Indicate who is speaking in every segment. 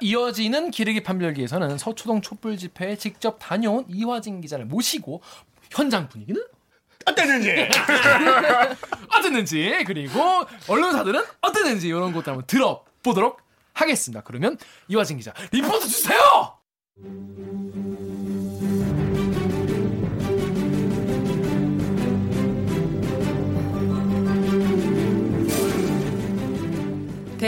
Speaker 1: 이어지는 기르기 판별기에서는 서초동 촛불 집회에 직접 다녀온 이화진 기자를 모시고 현장 분위기는 어땠는지 어땠는지 그리고 언론사들은 어땠는지 이런 것들 한번 들어보도록 하겠습니다. 그러면 이화진 기자 리포트 주세요.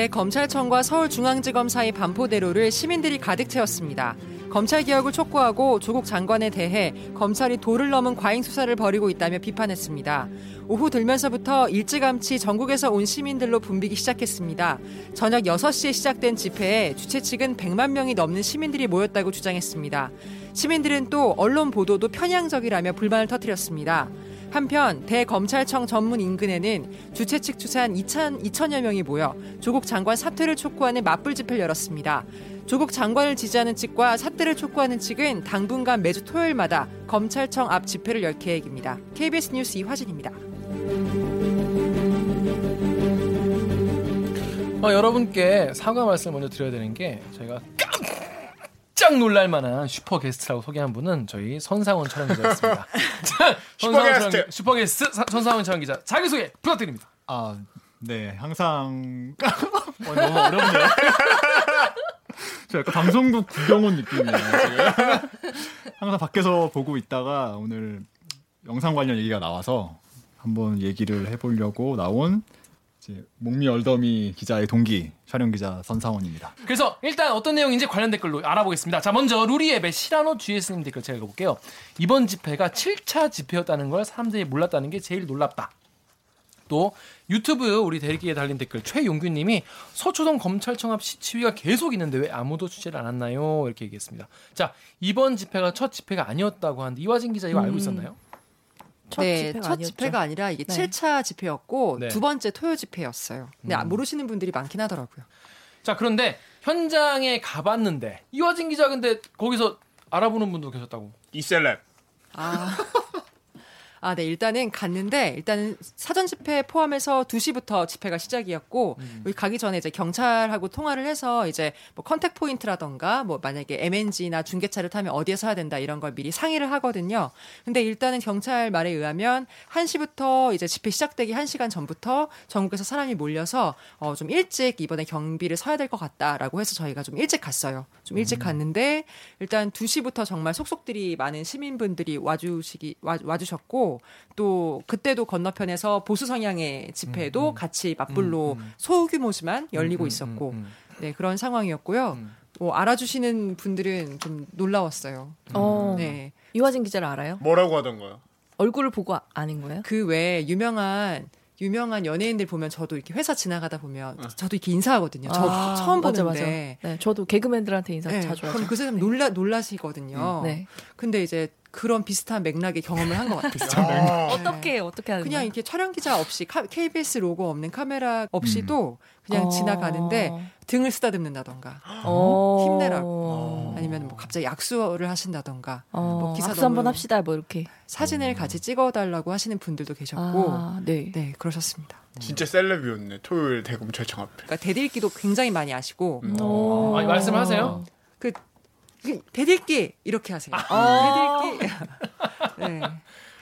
Speaker 2: 대검찰청과 서울중앙지검 사이 반포대로를 시민들이 가득 채웠습니다. 검찰 개혁을 촉구하고 조국 장관에 대해 검찰이 도를 넘은 과잉 수사를 벌이고 있다며 비판했습니다. 오후 들면서부터 일찌감치 전국에서 온 시민들로 붐비기 시작했습니다. 저녁 6시에 시작된 집회에 주최 측은 100만 명이 넘는 시민들이 모였다고 주장했습니다. 시민들은 또 언론 보도도 편향적이라며 불만을 터뜨렸습니다. 한편 대검찰청 전문 인근에는 주최 측 추산 2천, 2천여 명이 모여 조국 장관 사퇴를 촉구하는 맞불 집회를 열었습니다. 조국 장관을 지지하는 측과 사퇴를 촉구하는 측은 당분간 매주 토요일마다 검찰청 앞 집회를 열 계획입니다. KBS 뉴스 이화진입니다.
Speaker 1: 어, 여러분께 사과 말씀 먼저 드려야 되는 게 저희가 깜짝 놀랄 만한 슈퍼 게스트라고 소개한 분은 저희 선상원 촬영 기자였습니다.
Speaker 3: 슈퍼 게스트
Speaker 1: 슈퍼 게스트 선상원 촬영 기자 자기 소개 부탁드립니다.
Speaker 4: 아, 네, 항상 어, 너무 어렵네요. 저 약간 방송국 구경온 느낌이에요. 항상 밖에서 보고 있다가 오늘 영상 관련 얘기가 나와서 한번 얘기를 해보려고 나온 목미 얼더미 기자의 동기 촬영 기자 선상원입니다.
Speaker 1: 그래서 일단 어떤 내용인지 관련 댓글로 알아보겠습니다. 자 먼저 루리앱의 시라노 GS님 댓글 제가 읽어볼게요. 이번 집회가 7차 집회였다는 걸 사람들이 몰랐다는 게 제일 놀랍다. 또 유튜브 우리 대리기에 달린 댓글 최용규님이 서초동 검찰청 앞 시위가 계속 있는데 왜 아무도 취재를 안 했나요? 이렇게 얘기했습니다. 자 이번 집회가 첫 집회가 아니었다고 하는데 이화진 기자 이거 음. 알고 있었나요?
Speaker 2: 첫 네, 집회가 첫 아니었죠. 집회가 아니라 이게 네. 7차 집회였고 네. 두 번째 토요 집회였어요. 근데 음. 모르시는 분들이 많긴 하더라고요.
Speaker 1: 자, 그런데 현장에 가봤는데 이화진 기자 근데 거기서 알아보는 분도 계셨다고.
Speaker 3: 이셀랩.
Speaker 2: 아. 아, 네. 일단은 갔는데 일단은 사전 집회 포함해서 2시부터 집회가 시작이었고 음. 여기 가기 전에 이제 경찰하고 통화를 해서 이제 뭐 contact point라던가 뭐 만약에 MNG나 중계차를 타면 어디에 서야 된다 이런 걸 미리 상의를 하거든요. 근데 일단은 경찰 말에 의하면 1시부터 이제 집회 시작되기 1시간 전부터 전국에서 사람이 몰려서 어 좀 일찍 이번에 경비를 서야 될 것 같다라고 해서 저희가 좀 일찍 갔어요. 좀 일찍 음. 갔는데 일단 2시부터 정말 속속들이 많은 시민분들이 와주시기 와, 와주셨고 또 그때도 건너편에서 보수 성향의 집회도 음, 음. 같이 맞불로 음, 음. 소규모지만 열리고 음, 있었고 네 그런 상황이었고요. 뭐 알아주시는 분들은 좀 놀라웠어요.
Speaker 5: 어. 네. 이화진 기자를 알아요?
Speaker 3: 뭐라고 하던가요?
Speaker 5: 얼굴을 보고 아닌 거예요?
Speaker 2: 그 외에 유명한 유명한 연예인들 보면 저도 이렇게 회사 지나가다 보면 어. 저도 이렇게 인사하거든요. 저 아, 처음 맞아, 보는데.
Speaker 5: 맞아. 네, 저도 개그맨들한테 인사 네, 자주 하죠.
Speaker 2: 그럼 그 사람 놀라 놀라시거든요. 네. 근데 이제 그런 비슷한 맥락의 경험을 한 것 같아요.
Speaker 5: 아~ 어떻게 어떻게 하는
Speaker 2: 그냥 이렇게 촬영 기자 없이 카, KBS 로고 없는 카메라 없이도 음. 그냥 어~ 지나가는데 등을 쓰다듬는다던가. 어~ 힘내라고. 아니면 뭐 갑자기 약수를 하신다던가.
Speaker 5: 어~ 뭐 기사 악수 한번 합시다 뭐 이렇게.
Speaker 2: 사진을 같이 찍어달라고 하시는 분들도 계셨고. 아, 네. 네 그러셨습니다.
Speaker 3: 진짜 셀럽이었네. 토요일 대검찰청 앞에.
Speaker 2: 그러니까 대들기도 굉장히 많이 하시고. 음.
Speaker 1: 아, 말씀하세요.
Speaker 2: 그 대들기 이렇게 하세요. 아~ 대들기.
Speaker 1: 네.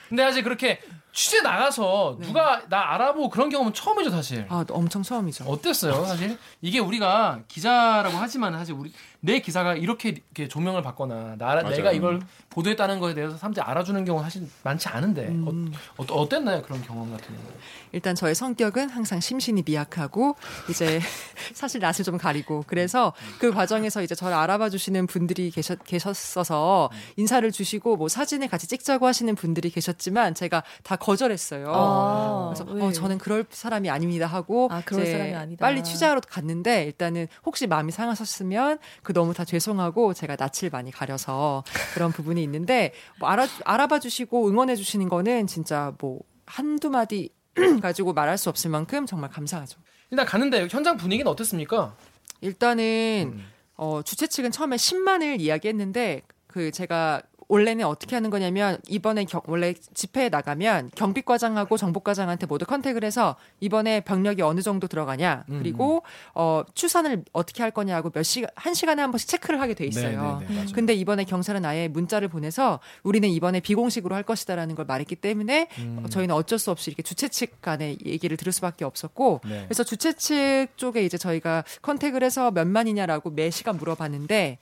Speaker 1: 근데 아직 그렇게 취재 나가서 네. 누가 나 알아보고 그런 경험은 처음이죠 사실.
Speaker 2: 아 엄청 처음이죠.
Speaker 1: 어땠어요 사실? 이게 우리가 기자라고 하지만 사실 우리 내 기사가 이렇게, 이렇게 조명을 받거나 나, 내가 이걸 보도했다는 것에 대해서 사람들이 알아주는 경우는 사실 많지 않은데 음. 어, 어, 땠나요 그런 경험 같은 경우?
Speaker 2: 일단 저의 성격은 항상 심신이 미약하고 이제 사실 낯을 좀 가리고 그래서 그 과정에서 이제 저를 알아봐 주시는 분들이 계셨, 계셨어서 인사를 주시고 뭐 사진을 같이 찍자고 하시는 분들이 계셨지만 제가 다 거절했어요. 아, 그래서 어, 저는 그럴 사람이 아닙니다 하고
Speaker 5: 아, 그럴 사람이 아니다.
Speaker 2: 빨리 취재하러 갔는데 일단은 혹시 마음이 상하셨으면 그 너무 다 죄송하고 제가 낯을 많이 가려서 그런 부분이 있는데 뭐 알아 알아봐 주시고 응원해 주시는 거는 진짜 뭐 한두 마디 가지고 말할 수 없을 만큼 정말 감사하죠.
Speaker 1: 일단 갔는데 현장 분위기는 어땠습니까?
Speaker 2: 일단은
Speaker 1: 음.
Speaker 2: 어, 주최 측은 처음에 10만을 이야기했는데 그 제가 원래는 어떻게 하는 거냐면 이번에 경- 원래 집회에 나가면 경비과장하고 정보과장한테 모두 컨택을 해서 이번에 병력이 어느 정도 들어가냐
Speaker 1: 음,
Speaker 2: 그리고 어 추산을 어떻게 할 거냐고 몇 시간 한 시간에 한 번씩 체크를 하게 돼 있어요.
Speaker 1: 네, 네, 네, 맞아요.
Speaker 2: 근데 이번에 경찰은 아예 문자를 보내서 우리는 이번에 비공식으로 할 것이다라는 걸 말했기 때문에
Speaker 1: 음.
Speaker 2: 어, 저희는 어쩔 수 없이 이렇게 주최 측 간의 얘기를 들을 수밖에 없었고
Speaker 1: 네.
Speaker 2: 그래서 주최 측 쪽에 이제 저희가 컨택을 해서 몇 만이냐라고 매 시간 물어봤는데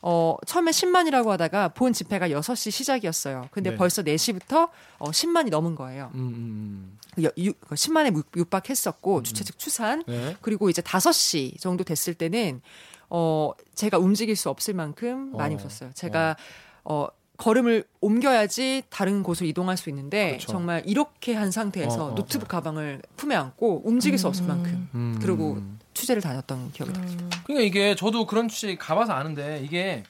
Speaker 2: 어, 처음에 10만이라고 하다가 본 집회가 6시 시작이었어요. 근데
Speaker 1: 네.
Speaker 2: 벌써 4시부터 어, 10만이 넘은 거예요.
Speaker 1: 음, 음,
Speaker 2: 여- 유- 10만에 육박했었고 주최 측 추산
Speaker 1: 음. 네.
Speaker 2: 그리고 이제 5시 정도 됐을 때는 어 제가 움직일 수 없을 만큼 많이
Speaker 1: 어,
Speaker 2: 웃었어요. 제가 어 걸음을 옮겨야지 다른 곳으로 이동할 수 있는데
Speaker 1: 그렇죠.
Speaker 2: 정말 이렇게 한 상태에서
Speaker 1: 어, 어,
Speaker 2: 노트북 가방을 품에 안고 움직일 수 없을 만큼
Speaker 1: 음.
Speaker 2: 그리고 취재를 다녔던 기억이 나요.
Speaker 1: 그러니까 이게 저도 그런 취재 가봐서 아는데 이게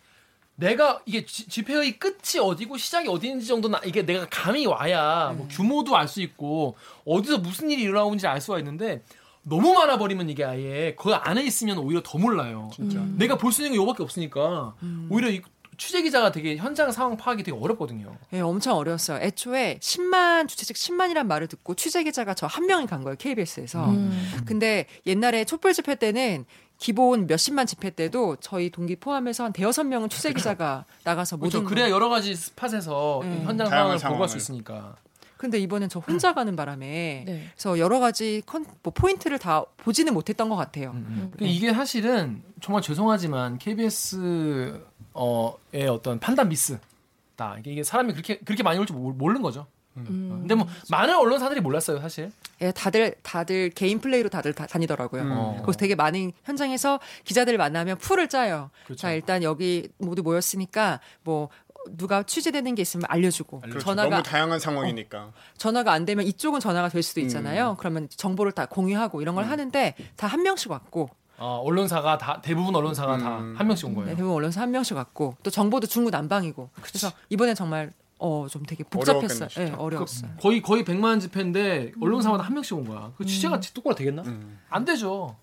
Speaker 1: 내가 이게 지- 집회의 끝이 어디고 시작이 어디인지 정도는 이게 내가 감이 와야 뭐 규모도 알 수 있고 어디서 무슨 일이 일어나는지 알 수가 있는데 너무 많아 버리면 이게 아예 그 안에 있으면 오히려 더 몰라요. 진짜. 내가 볼 수 있는 게 이거밖에 없으니까 오히려 이 취재 기자가 되게 현장 상황 파악이 되게 어렵거든요.
Speaker 2: 예, 엄청 어려웠어요. 애초에 10만 주최 측 10만이란 말을 듣고 취재 기자가 저 한 명이 간 거예요. KBS에서.
Speaker 5: 음.
Speaker 2: 근데 옛날에 촛불 집회 때는 기본 몇십만 집회 때도 저희 동기 포함해서 한 대여섯 명은 취재 기자가 나가서
Speaker 1: 그렇죠.
Speaker 2: 모든
Speaker 1: 그래야 여러 가지 spot에서
Speaker 2: 네.
Speaker 1: 현장
Speaker 3: 다양한
Speaker 1: 상황을 보고 갈 수. 있으니까.
Speaker 2: 근데 이번엔 저 혼자 가는 바람에
Speaker 5: 네.
Speaker 2: 그래서 여러 가지 컨, 뭐 포인트를 다 보지는 못했던 것 같아요.
Speaker 1: 음. 근데 이게 사실은 정말 죄송하지만 KBS 어의 어떤 판단 미스다. 이게, 사람이 그렇게 그렇게 많이 올 줄 모르는 거죠.
Speaker 5: 음.
Speaker 1: 근데 뭐 많은 언론사들이 몰랐어요, 사실.
Speaker 2: 예, 다들 다들 개인 플레이로 다들 다, 다니더라고요.
Speaker 1: 어.
Speaker 2: 거기서 되게 많은 현장에서 기자들 만나면 풀을 짜요.
Speaker 1: 그렇죠.
Speaker 2: 자 일단 여기 모두 모였으니까 뭐 누가 취재되는 게 있으면 알려주고
Speaker 1: 알려주고.
Speaker 2: 전화가
Speaker 3: 너무 다양한 상황이니까.
Speaker 2: 전화가 안 되면 이쪽은 전화가 될 수도 있잖아요.
Speaker 1: 음.
Speaker 2: 그러면 정보를 다 공유하고 이런 걸 하는데 다 한 명씩 왔고
Speaker 1: 어, 언론사가 다 대부분 언론사가
Speaker 3: 음.
Speaker 1: 다한 명씩 온
Speaker 2: 네,
Speaker 1: 거예요.
Speaker 2: 대부분 언론사 한 명씩 왔고 또 정보도 중구난방이고 그래서 이번에 정말 어좀 되게 복잡했어요.
Speaker 3: 진짜.
Speaker 2: 예, 어려웠어요.
Speaker 1: 그 거의 거의 100만 집회인데 언론사마다 한 명씩 온 거야. 그 취재가 똑바로 되겠나?
Speaker 3: 음.
Speaker 1: 안 되죠.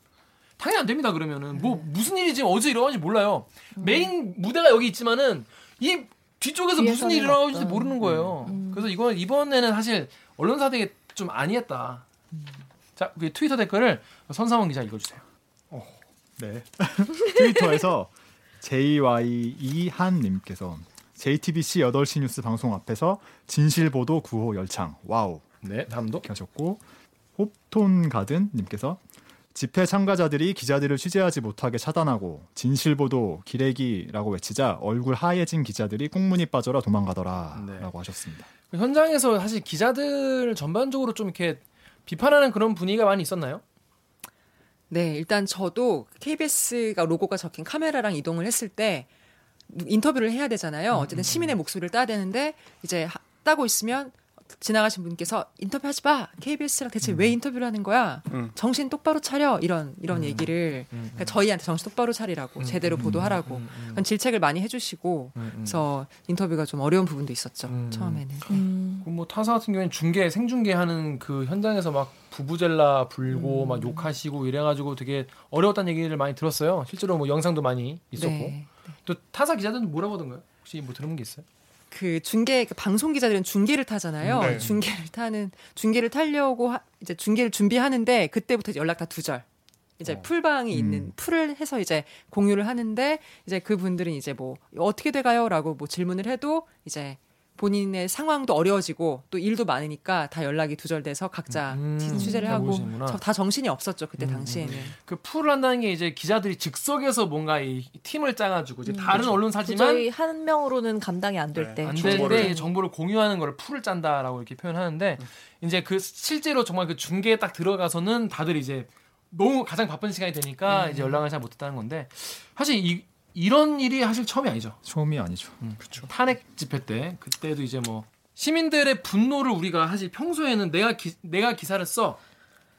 Speaker 1: 당연히 안 됩니다. 그러면은 뭐 무슨 일이 지금 어디서 일어나는지 몰라요. 메인 무대가 여기 있지만은 이 뒤쪽에서 무슨 일이 일어나는지 모르는 거예요.
Speaker 5: 음.
Speaker 1: 그래서 이번 이번에는 사실 언론사들이 좀 아니했다. 자, 그 트위터 댓글을 선상원 기자 읽어주세요.
Speaker 4: 네. 트위터에서 JY 이한님께서 JTBC 8시 뉴스 방송 앞에서 진실보도 구호 열창 와우
Speaker 1: 네, 다음도.
Speaker 4: 하셨고 홉톤 가든님께서 집회 참가자들이 기자들을 취재하지 못하게 차단하고 진실보도 기레기라고 외치자 얼굴 하얘진 기자들이 꽁무니 빠져라 도망가더라라고
Speaker 1: 네.
Speaker 4: 하셨습니다.
Speaker 1: 그 현장에서 사실 기자들 전반적으로 좀 이렇게 비판하는 그런 분위기가 많이 있었나요?
Speaker 2: 네, 일단 저도 KBS가 로고가 적힌 카메라랑 이동을 했을 때 인터뷰를 해야 되잖아요. 어쨌든 시민의 목소리를 따야 되는데 이제 하- 따고 있으면 지나가신 분께서 인터뷰하지 마. KBS랑 대체 왜 인터뷰를 하는 거야?
Speaker 3: 음.
Speaker 2: 정신 똑바로 차려. 이런 이런 얘기를 그러니까 저희한테 정신 똑바로 차리라고 제대로 보도하라고 그런 질책을 많이 해주시고 그래서 인터뷰가 좀 어려운 부분도 있었죠
Speaker 1: 음.
Speaker 2: 처음에는.
Speaker 5: 음.
Speaker 1: 그뭐 타사 같은 경우에는 중계 생중계하는 그 현장에서 막 부부젤라 불고 막 욕하시고 이래가지고 되게 어려웠다는 얘기를 많이 들었어요. 실제로 뭐 영상도 많이 있었고
Speaker 2: 네.
Speaker 1: 또 타사 기자들은 뭐라고 하던가요? 혹시 뭐 들은 게 있어요?
Speaker 2: 그 중계 그 방송 기자들은 중계를 타잖아요.
Speaker 3: 네.
Speaker 2: 중계를 타는 중계를 타려고 하, 이제 중계를 준비하는데 그때부터 연락 다 두절. 이제
Speaker 1: 어.
Speaker 2: 풀방이
Speaker 4: 음.
Speaker 2: 있는 풀을 해서 이제 공유를 하는데 이제 그분들은 이제 뭐 어떻게 돼가요라고 뭐 질문을 해도 이제 본인의 상황도 어려워지고 또 일도 많으니까 다 연락이 두절돼서 각자
Speaker 1: 음,
Speaker 2: 취재를
Speaker 1: 다
Speaker 2: 하고. 저- 다 정신이 없었죠 그때
Speaker 1: 음,
Speaker 2: 당시에는.
Speaker 1: 그 풀을 한다는 게 이제 기자들이 즉석에서 뭔가 이 팀을 짜가지고 이제 다른
Speaker 5: 그렇죠.
Speaker 1: 언론사지만
Speaker 5: 도저히 한 명으로는 감당이 안될
Speaker 3: 네.
Speaker 5: 때.
Speaker 1: 안
Speaker 3: 정보를.
Speaker 1: 되는데 이제 정보를 공유하는 거를 풀을 짠다라고 이렇게 표현하는데 이제 그 실제로 정말 그 중계에 딱 들어가서는 다들 이제 너무 가장 바쁜 시간이 되니까 이제 연락을 잘 못했다는 건데 사실 이 이런 일이 사실 처음이 아니죠.
Speaker 4: 처음이 아니죠.
Speaker 1: 탄핵 집회 때 그때도 이제 뭐 시민들의 분노를 우리가 사실 평소에는 내가 기, 내가 기사를 써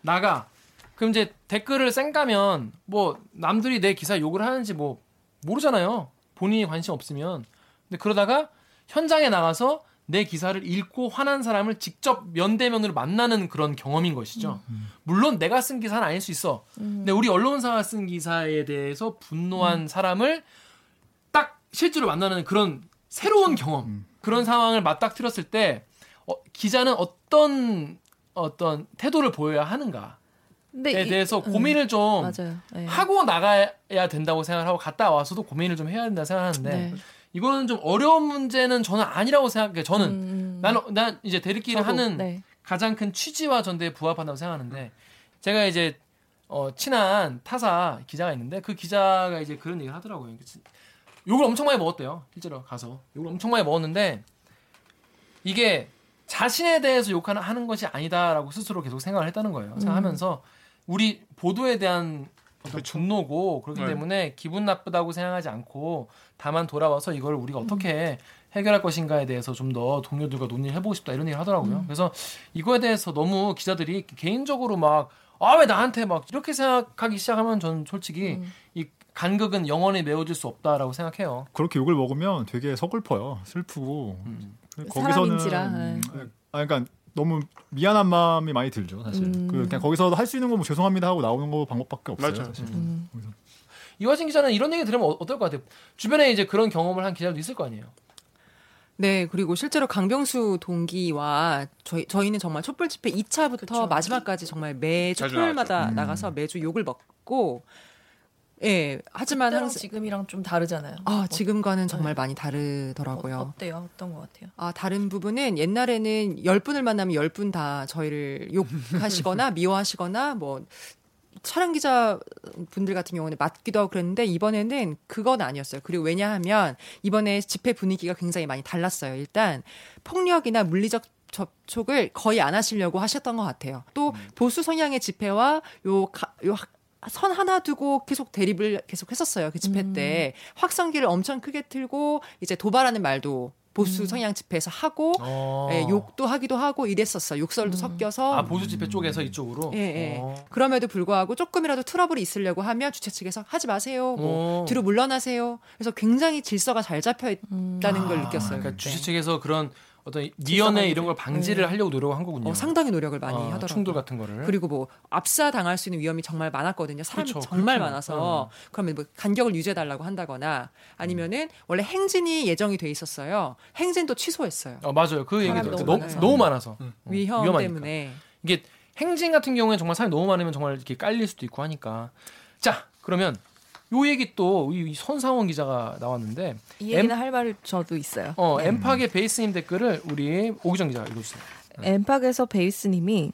Speaker 1: 나가 그럼 이제 댓글을 쌩까면 뭐 남들이 내 기사 욕을 하는지 뭐 모르잖아요. 본인이 관심 없으면. 근데 그러다가 현장에 나가서 내 기사를 읽고 화난 사람을 직접 면대면으로 만나는 그런 경험인 것이죠. 물론 내가 쓴 기사는 아닐 수 있어. 근데 우리 언론사가 쓴 기사에 대해서 분노한 사람을 딱 실제로 만나는 그런 새로운 경험, 그런 상황을 맞닥뜨렸을 때 어, 기자는 어떤 어떤 태도를 보여야 하는가에
Speaker 5: 근데 이-
Speaker 1: 대해서
Speaker 5: 음,
Speaker 1: 고민을 좀
Speaker 5: 맞아요. 네.
Speaker 1: 하고 나가야 된다고 생각하고 갔다 와서도 고민을 좀 해야 된다 생각하는데
Speaker 5: 네.
Speaker 1: 이거는 좀 어려운 문제는 저는 아니라고 생각해요. 저는
Speaker 5: 음,
Speaker 1: 나는 난 이제 대리기를
Speaker 5: 저도,
Speaker 1: 하는
Speaker 5: 네.
Speaker 1: 가장 큰 취지와 전대에 부합한다고 생각하는데 제가 이제 어, 친한 타사 기자가 있는데 그 기자가 이제 그런 얘기를 하더라고요. 욕을 엄청 많이 먹었대요. 실제로 가서 욕을 엄청 많이 먹었는데 이게 자신에 대해서 욕하는 하는 것이 아니다라고 스스로 계속 생각을 했다는 거예요. 생각하면서 우리 보도에 대한 어떤 분노고 그렇기
Speaker 3: 네.
Speaker 1: 때문에 기분 나쁘다고 생각하지 않고 다만 돌아와서 이걸 우리가 어떻게 해결할 것인가에 대해서 좀 더 동료들과 논의를 해보고 싶다 이런 얘기를 하더라고요. 그래서 이거에 대해서 너무 기자들이 개인적으로 막 아 왜 나한테 막 이렇게 생각하기 시작하면 저는 솔직히 이 간극은 영원히 메워질 수 없다라고 생각해요.
Speaker 4: 그렇게 욕을 먹으면 되게 서글퍼요. 슬프고.
Speaker 1: 음.
Speaker 5: 사람인지라,
Speaker 4: 음,
Speaker 5: 네.
Speaker 4: 아, 그러니까 너무 미안한 마음이 많이 들죠, 사실.
Speaker 5: 음.
Speaker 4: 그 그냥 거기서 할 수 있는 건뭐 죄송합니다 하고 나오는 거 방법밖에 없어요.
Speaker 3: 맞아요.
Speaker 4: 사실.
Speaker 5: 음.
Speaker 1: 이화진 기자는 이런 얘기 들으면 어- 어떨 것 같아요? 주변에 이제 그런 경험을 한 기자도 있을 거 아니에요.
Speaker 2: 네, 그리고 실제로 강병수 동기와 저희, 저희는 정말 촛불 집회 2차부터
Speaker 5: 그쵸.
Speaker 2: 마지막까지 정말
Speaker 3: 자주
Speaker 2: 토요일마다
Speaker 4: 음.
Speaker 2: 나가서 매주 욕을 먹고, 예, 하지만 항상,
Speaker 5: 지금이랑 좀 다르잖아요.
Speaker 2: 아, 지금과는 정말
Speaker 5: 네.
Speaker 2: 많이
Speaker 5: 어,
Speaker 2: 다르더라고요.
Speaker 5: 어 때요? 어떤 것 같아요?
Speaker 2: 아, 다른 부분은 옛날에는 10분을 만나면 10분 다 저희를 욕하시거나 미워하시거나 뭐 촬영 기자 분들 같은 경우는 맞기도 하고 그랬는데 이번에는 그건 아니었어요. 그리고 왜냐하면 이번에 집회 분위기가 굉장히 많이 달랐어요. 일단 폭력이나 물리적 접촉을 거의 안 하시려고 하셨던 것 같아요. 또 보수 성향의 집회와 요, 가- 요 학- 선 하나 두고 계속 대립을 계속 했었어요. 그 집회 때. 확성기를 엄청 크게 틀고 이제 도발하는 말도 보수 성향 집회에서 하고
Speaker 1: 어.
Speaker 2: 예, 욕도 하기도 하고 이랬었어요. 욕설도 섞여서.
Speaker 1: 아 보수 집회 쪽에서 이쪽으로.
Speaker 2: 예, 예.
Speaker 1: 어.
Speaker 2: 그럼에도 불구하고 조금이라도 트러블이 있으려고 하면 주최 측에서 하지 마세요. 뭐
Speaker 1: 어.
Speaker 2: 뒤로 물러나세요. 그래서 굉장히 질서가 잘 잡혀 있다는 걸 느꼈어요.
Speaker 1: 그러니까
Speaker 2: 그때.
Speaker 1: 주최 측에서 그런 어떤 미연에 이런 걸 방지를 하려고 노력한 거군요.
Speaker 2: 어, 상당히 노력을 많이
Speaker 1: 어,
Speaker 2: 하더라고요.
Speaker 1: 충돌 같은 거를.
Speaker 2: 그리고 뭐 압사 당할 수 있는 위험이 정말 많았거든요. 사람이
Speaker 1: 그렇죠,
Speaker 2: 정말
Speaker 1: 그렇죠.
Speaker 2: 많아서 그러면 뭐 간격을 유지해 달라고 한다거나 아니면은 원래 행진이 예정이 돼 있었어요. 행진도 취소했어요.
Speaker 1: 어, 맞아요. 그 얘기
Speaker 5: 사람이
Speaker 1: 들었어요.
Speaker 5: 너무
Speaker 1: 너무,
Speaker 5: 많아서.
Speaker 1: 너무 많아서.
Speaker 2: 위험
Speaker 1: 위험하니까.
Speaker 2: 때문에.
Speaker 1: 이게 행진 같은 경우에 정말 사람이 너무 많으면 정말 이렇게 깔릴 수도 있고 하니까. 자, 그러면 요 얘기 또 이 손상원 기자가 나왔는데
Speaker 5: 이 얘기는 할 말이 저도 있어요.
Speaker 1: 어, 엠팍의 베이스님 댓글을 우리 오기정 기자가 읽어주세요.
Speaker 5: 엠팍에서 베이스님이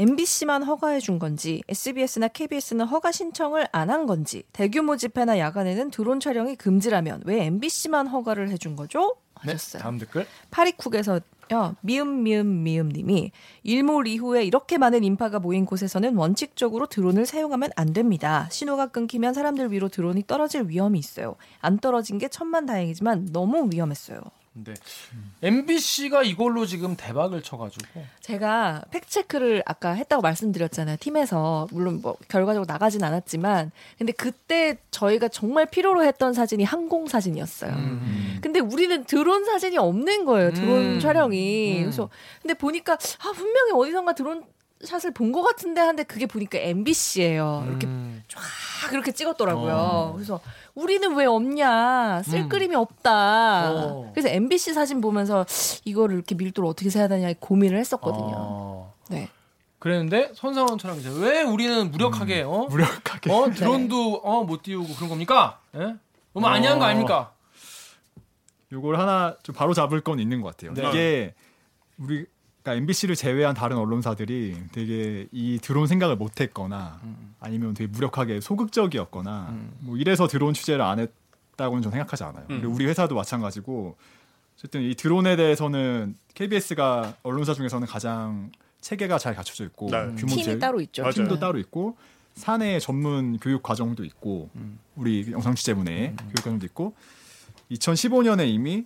Speaker 5: MBC만 허가해 준 건지 SBS나 KBS는 허가 신청을 안 한 건지 대규모 집회나 야간에는 드론 촬영이 금지라면 왜 MBC만 허가를 해 준 거죠?
Speaker 1: 네,
Speaker 5: 하셨어요.
Speaker 1: 다음 댓글.
Speaker 5: 파리쿡에서 요. 미음 미음 미음 님이 일몰 이후에 이렇게 많은 인파가 모인 곳에서는 원칙적으로 드론을 사용하면 안 됩니다. 신호가 끊기면 사람들 위로 드론이 떨어질 위험이 있어요. 안 떨어진 게 천만 다행이지만 너무 위험했어요.
Speaker 1: 네. MBC가 이걸로 지금 대박을 쳐가지고.
Speaker 5: 제가 팩트 체크를 아까 했다고 말씀드렸잖아요. 팀에서 물론 뭐 결과적으로 나가진 않았지만 근데 그때 저희가 정말 필요로 했던 사진이 항공 사진이었어요.
Speaker 1: 음.
Speaker 5: 근데 우리는 드론 사진이 없는 거예요. 드론
Speaker 1: 음.
Speaker 5: 촬영이.
Speaker 1: 음.
Speaker 5: 그래서 근데 보니까 아 분명히 어디선가 드론 샷을 본 것 같은데 한데 그게 보니까 MBC예요. 이렇게
Speaker 1: 음.
Speaker 5: 쫙 이렇게 찍었더라고요.
Speaker 1: 어.
Speaker 5: 그래서 우리는 왜 없냐? 쓸
Speaker 1: 음.
Speaker 5: 그림이 없다.
Speaker 1: 어.
Speaker 5: 그래서 MBC 사진 보면서 이거를 이렇게 밀도를 어떻게 세야 되냐 고민을 했었거든요.
Speaker 1: 어.
Speaker 5: 네.
Speaker 1: 그랬는데 손상원 촬영 기자 왜 우리는 무력하게 어?
Speaker 4: 음. 무력하게.
Speaker 1: 어 드론도 어못 띄우고 그런 겁니까? 예? 너무
Speaker 4: 어.
Speaker 1: 아니한 거 아닙니까?
Speaker 4: 요걸 하나 좀 바로 잡을 건 있는 것 같아요.
Speaker 1: 네.
Speaker 4: 이게 우리 그러니까 MBC를 제외한 다른 언론사들이 되게 이 드론 생각을 못했거나 아니면 되게 무력하게 소극적이었거나
Speaker 1: 음.
Speaker 4: 뭐 이래서 드론 취재를 안 했다고는 저는 생각하지 않아요.
Speaker 3: 음.
Speaker 4: 그리고 우리 회사도 마찬가지고 어쨌든 이 드론에 대해서는 KBS가 언론사 중에서는 가장 체계가 잘 갖춰져 있고
Speaker 3: 네.
Speaker 4: 규모
Speaker 5: 팀이
Speaker 4: 제일
Speaker 5: 따로 있죠.
Speaker 3: 맞아요.
Speaker 4: 팀도
Speaker 5: 네.
Speaker 4: 따로 있고 사내 전문 교육 과정도 있고
Speaker 1: 음.
Speaker 4: 우리 영상 취재부내 교육 과정도 있고 2015년에 이미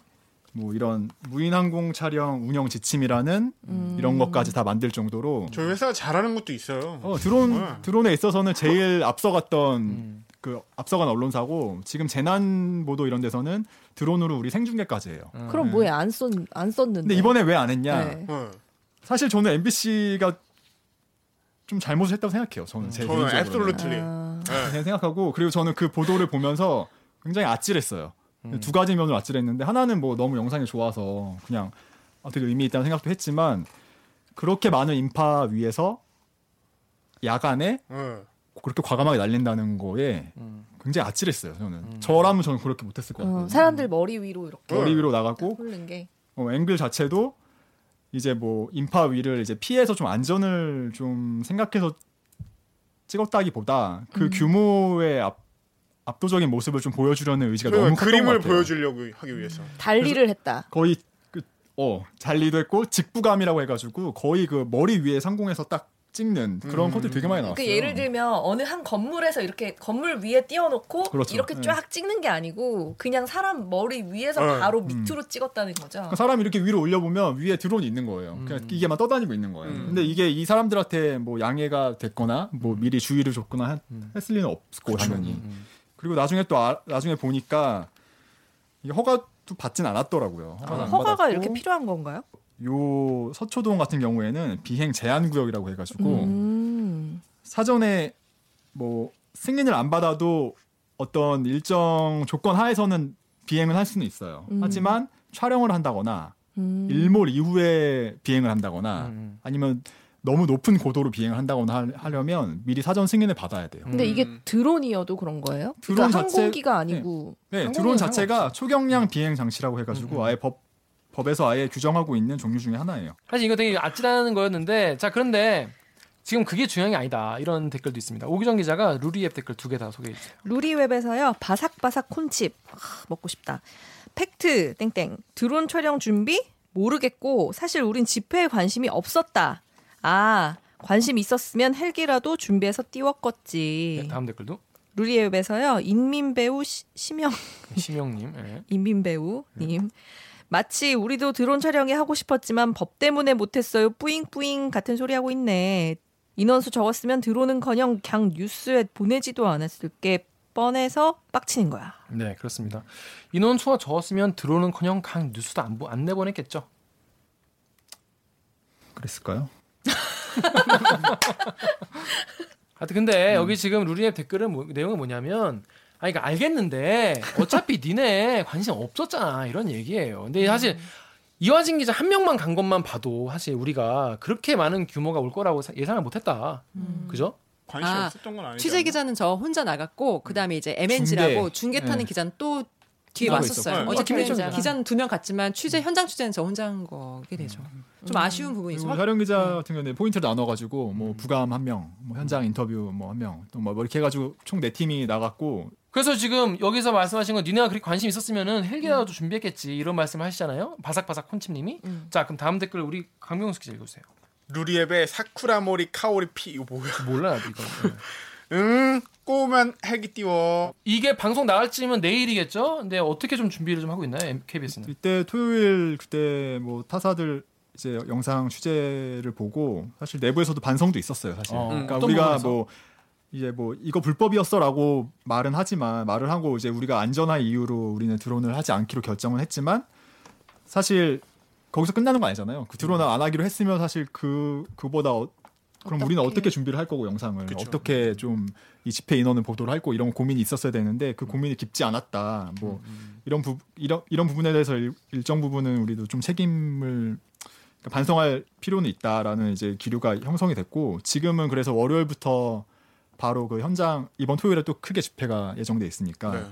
Speaker 4: 뭐 이런 무인 항공 촬영 운영 지침이라는
Speaker 5: 음.
Speaker 4: 이런 것까지 다 만들 정도로
Speaker 3: 저희 회사가 잘하는 것도 있어요.
Speaker 4: 어, 드론
Speaker 3: 네.
Speaker 4: 드론에 있어서는 제일 앞서갔던
Speaker 1: 음.
Speaker 4: 그 앞서간 언론사고 지금 재난 보도 이런 데서는 드론으로 우리 생중계까지 해요.
Speaker 5: 그럼 뭐에 안, 썼, 안 썼는데.
Speaker 4: 근데 이번에 왜 안 했냐?
Speaker 5: 네.
Speaker 3: 어.
Speaker 4: 사실 저는 MBC가 좀 잘못을 했다고 생각해요. 저는 제
Speaker 3: 저는. 앱솔루트리.
Speaker 5: 아,
Speaker 4: 그냥 생각하고 그리고 저는 그 보도를 보면서 굉장히 아찔했어요. 두 가지 면으로 아찔 했는데 하나는 뭐 너무 영상이 좋아서 그냥 아, 되게 의미 있다는 생각도 했지만 그렇게 많은 인파 위에서 야간에
Speaker 3: 어.
Speaker 4: 그렇게 과감하게 날린다는 거에 굉장히 아찔했어요. 저는 저라면 저는 그렇게 못했을 것 같아요.
Speaker 5: 어, 사람들 머리 위로 이렇게
Speaker 4: 머리 위로
Speaker 5: 게.
Speaker 4: 어, 앵글 자체도 이제 뭐 인파 위를 이제 피해서 좀 안전을 좀 생각해서 찍었다기보다 그 규모의 압, 압도적인 모습을 좀 보여주려는 의지가 너무
Speaker 3: 그러니까
Speaker 4: 컸던
Speaker 3: 그림을
Speaker 4: 것 같아요.
Speaker 3: 보여주려고 하기 위해서.
Speaker 5: 달리를 했다.
Speaker 4: 거의 그, 어 잘리도 했고 직부감이라고 해가지고 거의 그 머리 위에 상공에서 딱 찍는 그런
Speaker 3: 음.
Speaker 4: 컷들 되게 많이 나왔어요.
Speaker 5: 그 예를 들면 어느 한 건물에서 이렇게 건물 위에 띄워놓고
Speaker 4: 그렇죠.
Speaker 5: 이렇게
Speaker 4: 네.
Speaker 5: 쫙 찍는 게 아니고 그냥 사람 머리 위에서
Speaker 3: 어.
Speaker 5: 바로 밑으로 찍었다는 거죠.
Speaker 4: 그러니까 사람이 이렇게 위로 올려보면 위에 드론이 있는 거예요.
Speaker 5: 음.
Speaker 4: 그냥 이게만 떠다니고 있는 거예요.
Speaker 3: 음.
Speaker 4: 근데 이게 이 사람들한테 뭐 양해가 됐거나
Speaker 5: 음.
Speaker 4: 뭐 미리 주의를 줬거나 했, 했을 리는 없고 당연히. 그리고 나중에 또 아- 나중에 보니까 이게 허가도 받진 않았더라고요. 허가도 안
Speaker 5: 허가가
Speaker 4: 받았고
Speaker 5: 이렇게 필요한 건가요?
Speaker 4: 요 서초동 같은 경우에는 비행 제한 구역이라고 해가지고
Speaker 5: 음.
Speaker 4: 사전에 뭐 승인을 안 받아도 어떤 일정 조건 하에서는 비행을 할 수는 있어요.
Speaker 5: 음.
Speaker 4: 하지만 촬영을 한다거나
Speaker 5: 음.
Speaker 4: 일몰 이후에 비행을 한다거나
Speaker 1: 음.
Speaker 4: 아니면 너무 높은 고도로 비행을 한다거나 하- 하려면 미리 사전 승인을 받아야 돼요.
Speaker 5: 근데 이게
Speaker 3: 음.
Speaker 5: 드론이어도 그런 거예요?
Speaker 4: 드론
Speaker 5: 그러니까
Speaker 4: 자체-
Speaker 5: 항공기가 아니고
Speaker 4: 네,
Speaker 5: 항공기는
Speaker 4: 드론 자체가 초경량 비행 장치라고 해가지고
Speaker 1: 음, 음.
Speaker 4: 아예 법 법에서 아예 규정하고 있는 종류 중에 하나예요.
Speaker 1: 사실 이거 되게 아찔한 거였는데 자 그런데 지금 그게 중요한 게 아니다 이런 댓글도 있습니다. 오기정 기자가 루리웹 댓글 두 개 다 소개해 주세요.
Speaker 5: 루리웹에서요 바삭바삭 콘칩 아, 먹고 싶다. 팩트 땡땡 드론 촬영 준비 모르겠고 사실 우린 집회에 관심이 없었다. 아 관심 있었으면 헬기라도 준비해서 띄웠겠지.
Speaker 1: 네, 다음 댓글도
Speaker 5: 루리웹에서요 인민 배우 시- 심영
Speaker 1: 심영님. 예.
Speaker 5: 인민 배우님 마치 우리도 드론 촬영이 하고 싶었지만 법 때문에 못했어요 뿌잉뿌잉 같은 소리 하고 있네 인원수 적었으면 드론은커녕 그냥 뉴스에 보내지도 않았을 게 뻔해서 빡치는 거야
Speaker 1: 네 그렇습니다. 인원 수가 적었으면 드론은커녕 강 뉴스도 안, 보- 안 내보냈겠죠.
Speaker 4: 그랬을까요?
Speaker 1: 하여튼 근데 여기 지금 루리앱 댓글은 뭐, 내용이 뭐냐면 아 그러니까 알겠는데 어차피 니네 관심 없었잖아 이런 얘기예요. 근데 사실 이화진 기자 한 명만 간 것만 봐도 사실 우리가 그렇게 많은 규모가 올 거라고 사- 예상을 못했다. 그죠?
Speaker 3: 관심
Speaker 2: 아,
Speaker 3: 없었던 건 아니죠.
Speaker 2: 취재 기자는 저 혼자 나갔고 그다음에 이제 MNG라고
Speaker 4: 중계.
Speaker 2: 중계 타는
Speaker 4: 네.
Speaker 2: 기자는 또 뒤에 왔었어요.
Speaker 1: 네.
Speaker 2: 이제
Speaker 1: 기자.
Speaker 2: 기자는 두 명 갔지만 취재 현장 취재는 저 혼자 한 거게 되죠. 좀 아쉬운 부분이 있어요.
Speaker 4: 촬영 기자 같은 경우는 포인트를 나눠가지고 뭐 부감 한 명, 뭐 현장 인터뷰 뭐 한 명, 또뭐 이렇게 해가지고 총 네 팀이 나갔고
Speaker 1: 그래서 지금 여기서 말씀하신 건 니네가 그렇게 관심 있었으면은 헬기라도 준비했겠지 이런 말씀을 하시잖아요. 바삭바삭 콘칩님이. 자 그럼 다음 댓글 우리 강명수 기자 읽어주세요.
Speaker 3: 루리앱의 사쿠라모리 카오리 피 이거 뭐야?
Speaker 1: 몰라 나도 이거. 네.
Speaker 3: 응 꼬우면 헬기 띄워.
Speaker 1: 이게 방송 나갈 쯤이면 내일이겠죠? 근데 어떻게 좀 준비를 좀 하고 있나요? KBS는.
Speaker 4: 이때 토요일 그때 뭐 타사들 이제 영상 취재를 보고 사실 내부에서도 반성도 있었어요 사실.
Speaker 1: 어,
Speaker 4: 그러니까 우리가
Speaker 1: 부분에서?
Speaker 4: 뭐 이제 뭐 이거 불법이었어라고 말은 하지만 말을 하고 이제 우리가 안전한 이유로 우리는 드론을 하지 않기로 결정을 했지만 사실 거기서 끝나는 거 아니잖아요. 그 드론을 안 하기로 했으면 사실 그 그보다 어, 그럼 우리는 어떻게 준비를 할 거고 영상을
Speaker 3: 그쵸.
Speaker 4: 어떻게 좀 이 집회 인원을 보도를 할 거고 이런 고민이 있었어야 되는데 그 고민이 깊지 않았다. 뭐 이런 부 이런 이런 부분에 대해서 일, 일정 부분은 우리도 좀 책임을 그러니까 반성할 필요는 있다라는 이제 기류가 형성이 됐고 지금은 그래서 월요일부터 바로 그 현장 이번 토요일에 또 크게 집회가 예정돼 있으니까
Speaker 3: 네.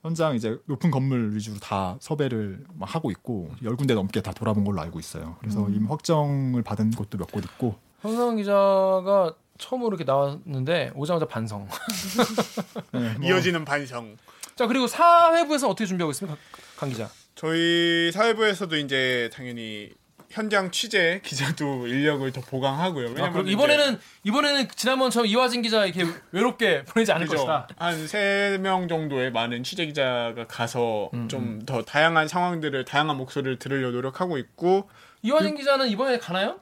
Speaker 4: 현장 이제 높은 건물 위주로 다 섭외를 막 하고 있고 열 군데 넘게 다 돌아본 걸로 알고 있어요. 그래서 이미 확정을 받은 곳도 몇 곳 있고
Speaker 1: 황성 기자가 처음으로 이렇게 나왔는데 오자마자 반성.
Speaker 4: 네, 뭐
Speaker 3: 이어지는 반성.
Speaker 1: 자 그리고 사회부에서 어떻게 준비하고 있습니까, 강- 강 기자?
Speaker 3: 저희 사회부에서도 이제 당연히 현장 취재 기자도 인력을 더 보강하고요.
Speaker 1: 아,
Speaker 3: 왜냐면
Speaker 1: 그럼 이번에는 이번에는 지난번처럼 이화진 기자 이렇게 외롭게 보내지 않을 것이다.
Speaker 3: 한세 명 정도의 많은 취재 기자가 가서
Speaker 1: 음,
Speaker 3: 좀더 다양한 상황들을 다양한 목소리를 들으려 노력하고 있고
Speaker 1: 이화진 기자는 이번에 가나요?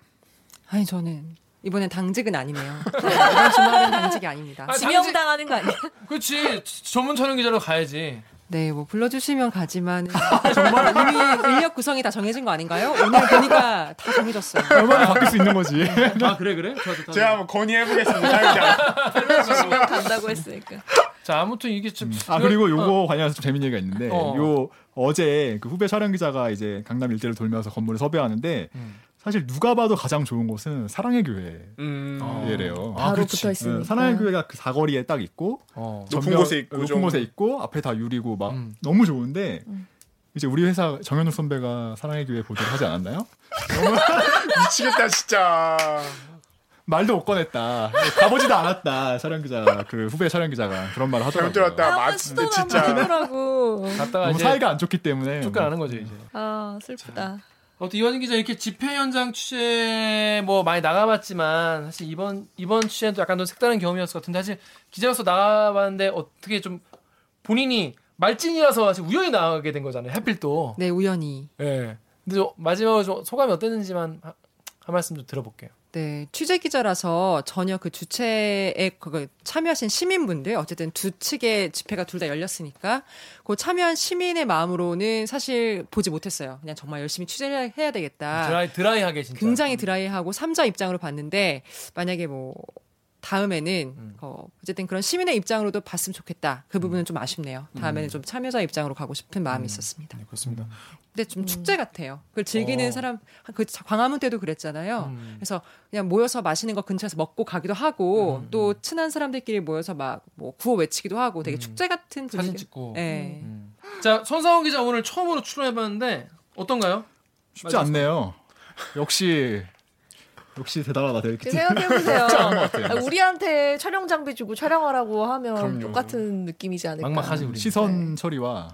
Speaker 2: 아니 저는 이번엔 당직은 아니네요. 네, 이번 주말은 당직이 아닙니다.
Speaker 1: 아,
Speaker 5: 지명 당하는 거 아니야?
Speaker 1: 그렇지 전문 촬영 기자로 가야지.
Speaker 2: 네, 뭐 불러주시면 가지만 정말 이미 인력 구성이 다 정해진 거 아닌가요? 오늘 보니까 다 정해졌어요.
Speaker 4: 얼마나 바뀔 수 있는 거지.
Speaker 1: 아 그래 그래. 좋아 좋다.
Speaker 3: 제가 한번 건의해보겠습니다.
Speaker 5: 불러주시면 간다고 했으니까.
Speaker 1: 자 아무튼 이게
Speaker 4: 좀아 그리고 요거 관련해서 좀 재밌는 얘기가 있는데
Speaker 1: 어.
Speaker 4: 요 어제 그 후배 촬영 기자가 이제 강남 일대를 돌면서 건물을 섭외하는데
Speaker 1: 음.
Speaker 4: 사실 누가 봐도 가장 좋은 곳은 사랑의 교회래요.
Speaker 3: 음.
Speaker 1: 아,
Speaker 5: 바로
Speaker 1: 그렇지.
Speaker 5: 붙어 있으니까.
Speaker 4: 네, 사랑의 교회가 그 사거리에 딱 있고
Speaker 1: 어.
Speaker 3: 높은
Speaker 4: 전면-
Speaker 3: 곳에 있고
Speaker 4: 높은
Speaker 3: 좀-
Speaker 4: 곳에 있고 앞에 다 유리고 막
Speaker 1: 음.
Speaker 4: 너무 좋은데
Speaker 5: 음.
Speaker 4: 이제 우리 회사 정현욱 선배가 사랑의 교회 보도를 하지 않았나요?
Speaker 3: 미치겠다 진짜.
Speaker 4: 말도 못 꺼냈다. 가보지도 않았다. 촬영 기자 그 후배 촬영 기자가 그런 말을 하더라고요.
Speaker 3: 들었다. 맞 근데 진짜.
Speaker 1: 갔다가
Speaker 4: 너무
Speaker 1: 이제
Speaker 4: 사이가 안 좋기 때문에
Speaker 1: 쫓겨나는 거죠 이제.
Speaker 5: 아 슬프다.
Speaker 1: 어또 이완진 기자 이렇게 집회 현장 취재 뭐 많이 나가봤지만 사실 이번 이번 취재도 약간 더 색다른 경험이었을 것 같은데 사실 기자로서 나가봤는데 어떻게 좀 본인이 말찐이라서 사실 우연히 나가게 된 거잖아요. 하필 또.
Speaker 2: 네, 우연히.
Speaker 1: 예. 근데 저 마지막으로 좀 소감이 어땠는지만 하- 한 말씀 좀 들어볼게요.
Speaker 2: 네, 취재 기자라서 전혀 그 주최에 그 참여하신 시민분들 어쨌든 두 측의 집회가 둘 다 열렸으니까 그 참여한 시민의 마음으로는 사실 보지 못했어요. 그냥 정말 열심히 취재를 해야 되겠다.
Speaker 1: 드라이 드라이하게 진짜.
Speaker 2: 굉장히 드라이하고 삼자 입장으로 봤는데 만약에 뭐 다음에는
Speaker 1: 음.
Speaker 2: 어, 어쨌든 그런 시민의 입장으로도 봤으면 좋겠다. 그 부분은 좀 아쉽네요. 다음에는 좀 참여자 입장으로 가고 싶은 마음이 있었습니다.
Speaker 1: 네, 그렇습니다.
Speaker 2: 근데 좀 축제 같아요. 그걸 즐기는
Speaker 1: 어.
Speaker 2: 사람 그 광화문 때도 그랬잖아요.
Speaker 1: 음.
Speaker 2: 그래서 그냥 모여서 맛있는 거 근처에서 먹고 가기도 하고
Speaker 1: 음.
Speaker 2: 또 친한 사람들끼리 모여서 막 뭐 구호 외치기도 하고 되게
Speaker 1: 음.
Speaker 2: 축제 같은
Speaker 1: 사진
Speaker 2: 분위기.
Speaker 1: 찍고.
Speaker 2: 네.
Speaker 1: 음. 자 손상원 기자 오늘 처음으로 출연해봤는데 어떤가요?
Speaker 4: 쉽지 않네요. 역시 역시 대단하다 되게
Speaker 5: 생각해보세요.
Speaker 4: 아,
Speaker 5: 우리한테 촬영 장비 주고 촬영하라고 하면
Speaker 3: 그럼요.
Speaker 5: 똑같은 느낌이지 않을까.
Speaker 1: 막막하지 우리.
Speaker 4: 시선 처리와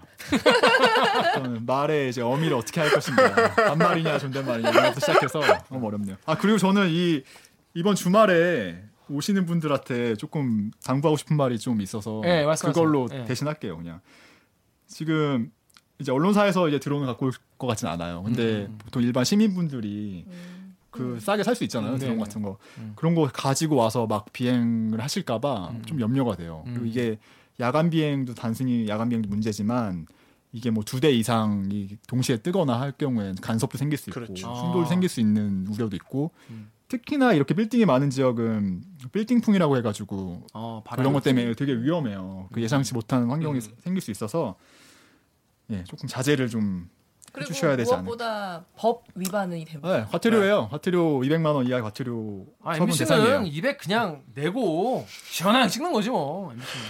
Speaker 4: 어떤 말의 이제 어미를 어떻게 할 것인가 반말이냐 존댓말이냐 이런 것부터 시작해서 너무 어렵네요. 아 그리고 저는 이 이번 주말에 오시는 분들한테 조금 당부하고 싶은 말이 좀 있어서
Speaker 1: 네.
Speaker 4: 그걸로
Speaker 1: 네.
Speaker 4: 대신할게요 그냥 지금 이제 언론사에서 이제 드론을 갖고 올 것 같진 않아요. 근데
Speaker 1: 음.
Speaker 4: 보통 일반 시민분들이
Speaker 5: 음.
Speaker 4: 그 싸게 살 수 있잖아요
Speaker 1: 음,
Speaker 4: 드론
Speaker 1: 네,
Speaker 4: 같은 거
Speaker 1: 음.
Speaker 4: 그런 거 가지고 와서 막 비행을 하실까봐
Speaker 1: 음.
Speaker 4: 좀 염려가 돼요.
Speaker 1: 음.
Speaker 4: 그리고 이게 야간 비행도 단순히 야간 비행도 문제지만 이게 뭐 두 대 이상이 동시에 뜨거나 할 경우엔 간섭도 생길 수 있고
Speaker 3: 그렇죠.
Speaker 4: 충돌도
Speaker 1: 아.
Speaker 4: 생길 수 있는 우려도 있고
Speaker 1: 음.
Speaker 4: 특히나 이렇게 빌딩이 많은 지역은 빌딩풍이라고 해가지고
Speaker 1: 어,
Speaker 4: 그런 것 때문에 되게 위험해요. 그 예상치 못한 환경이
Speaker 1: 음.
Speaker 4: 생길 수 있어서 예 조금 자제를 좀
Speaker 5: 그리고
Speaker 4: 해주셔야 되지 않을까.
Speaker 5: 무엇보다 법 위반이 됩니다.
Speaker 4: 네, 과태료예요. 과태료 200만 원 이하 과태료
Speaker 1: 아,
Speaker 4: 처분
Speaker 1: MBC는
Speaker 4: 대상이에요.
Speaker 1: 200 그냥 내고 시원하게 찍는 거지 뭐. MBC는.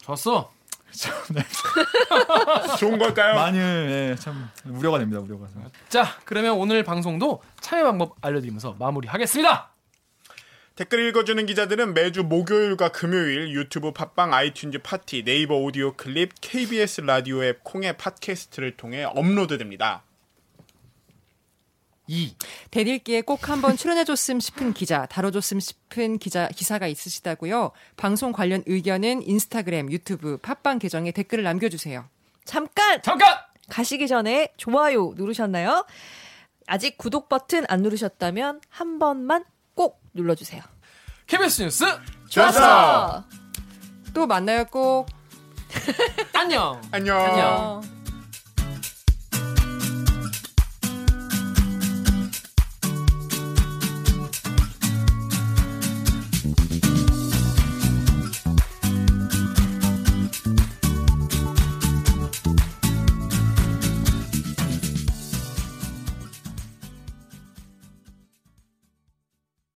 Speaker 1: 졌어.
Speaker 3: 좋은 걸까요?
Speaker 4: 많이 예, 참 우려가 됩니다. 우려가.
Speaker 1: 자, 그러면 오늘 방송도 참여 방법 알려드리면서 마무리하겠습니다.
Speaker 3: 댓글 읽어주는 기자들은 매주 목요일과 금요일 유튜브 팟빵 아이튠즈 팟티 네이버 오디오 클립 KBS 라디오 앱 콩의 팟캐스트를 통해 업로드됩니다.
Speaker 1: 2.
Speaker 2: 대들기에 꼭 한번 출연해줬음 싶은 기자, 다뤄줬음 싶은 기자 기사가 있으시다고요. 방송 관련 의견은 인스타그램, 유튜브, 팟빵 계정에 댓글을 남겨주세요.
Speaker 5: 잠깐
Speaker 1: 잠깐!
Speaker 5: 가시기 전에 좋아요 누르셨나요? 아직 구독 버튼 안 누르셨다면 한 번만 꼭 눌러주세요.
Speaker 1: KBS 뉴스
Speaker 3: 좋았어.
Speaker 2: 또 만나요 꼭.
Speaker 1: 안녕.
Speaker 3: 안녕.
Speaker 1: 안녕.
Speaker 5: 어.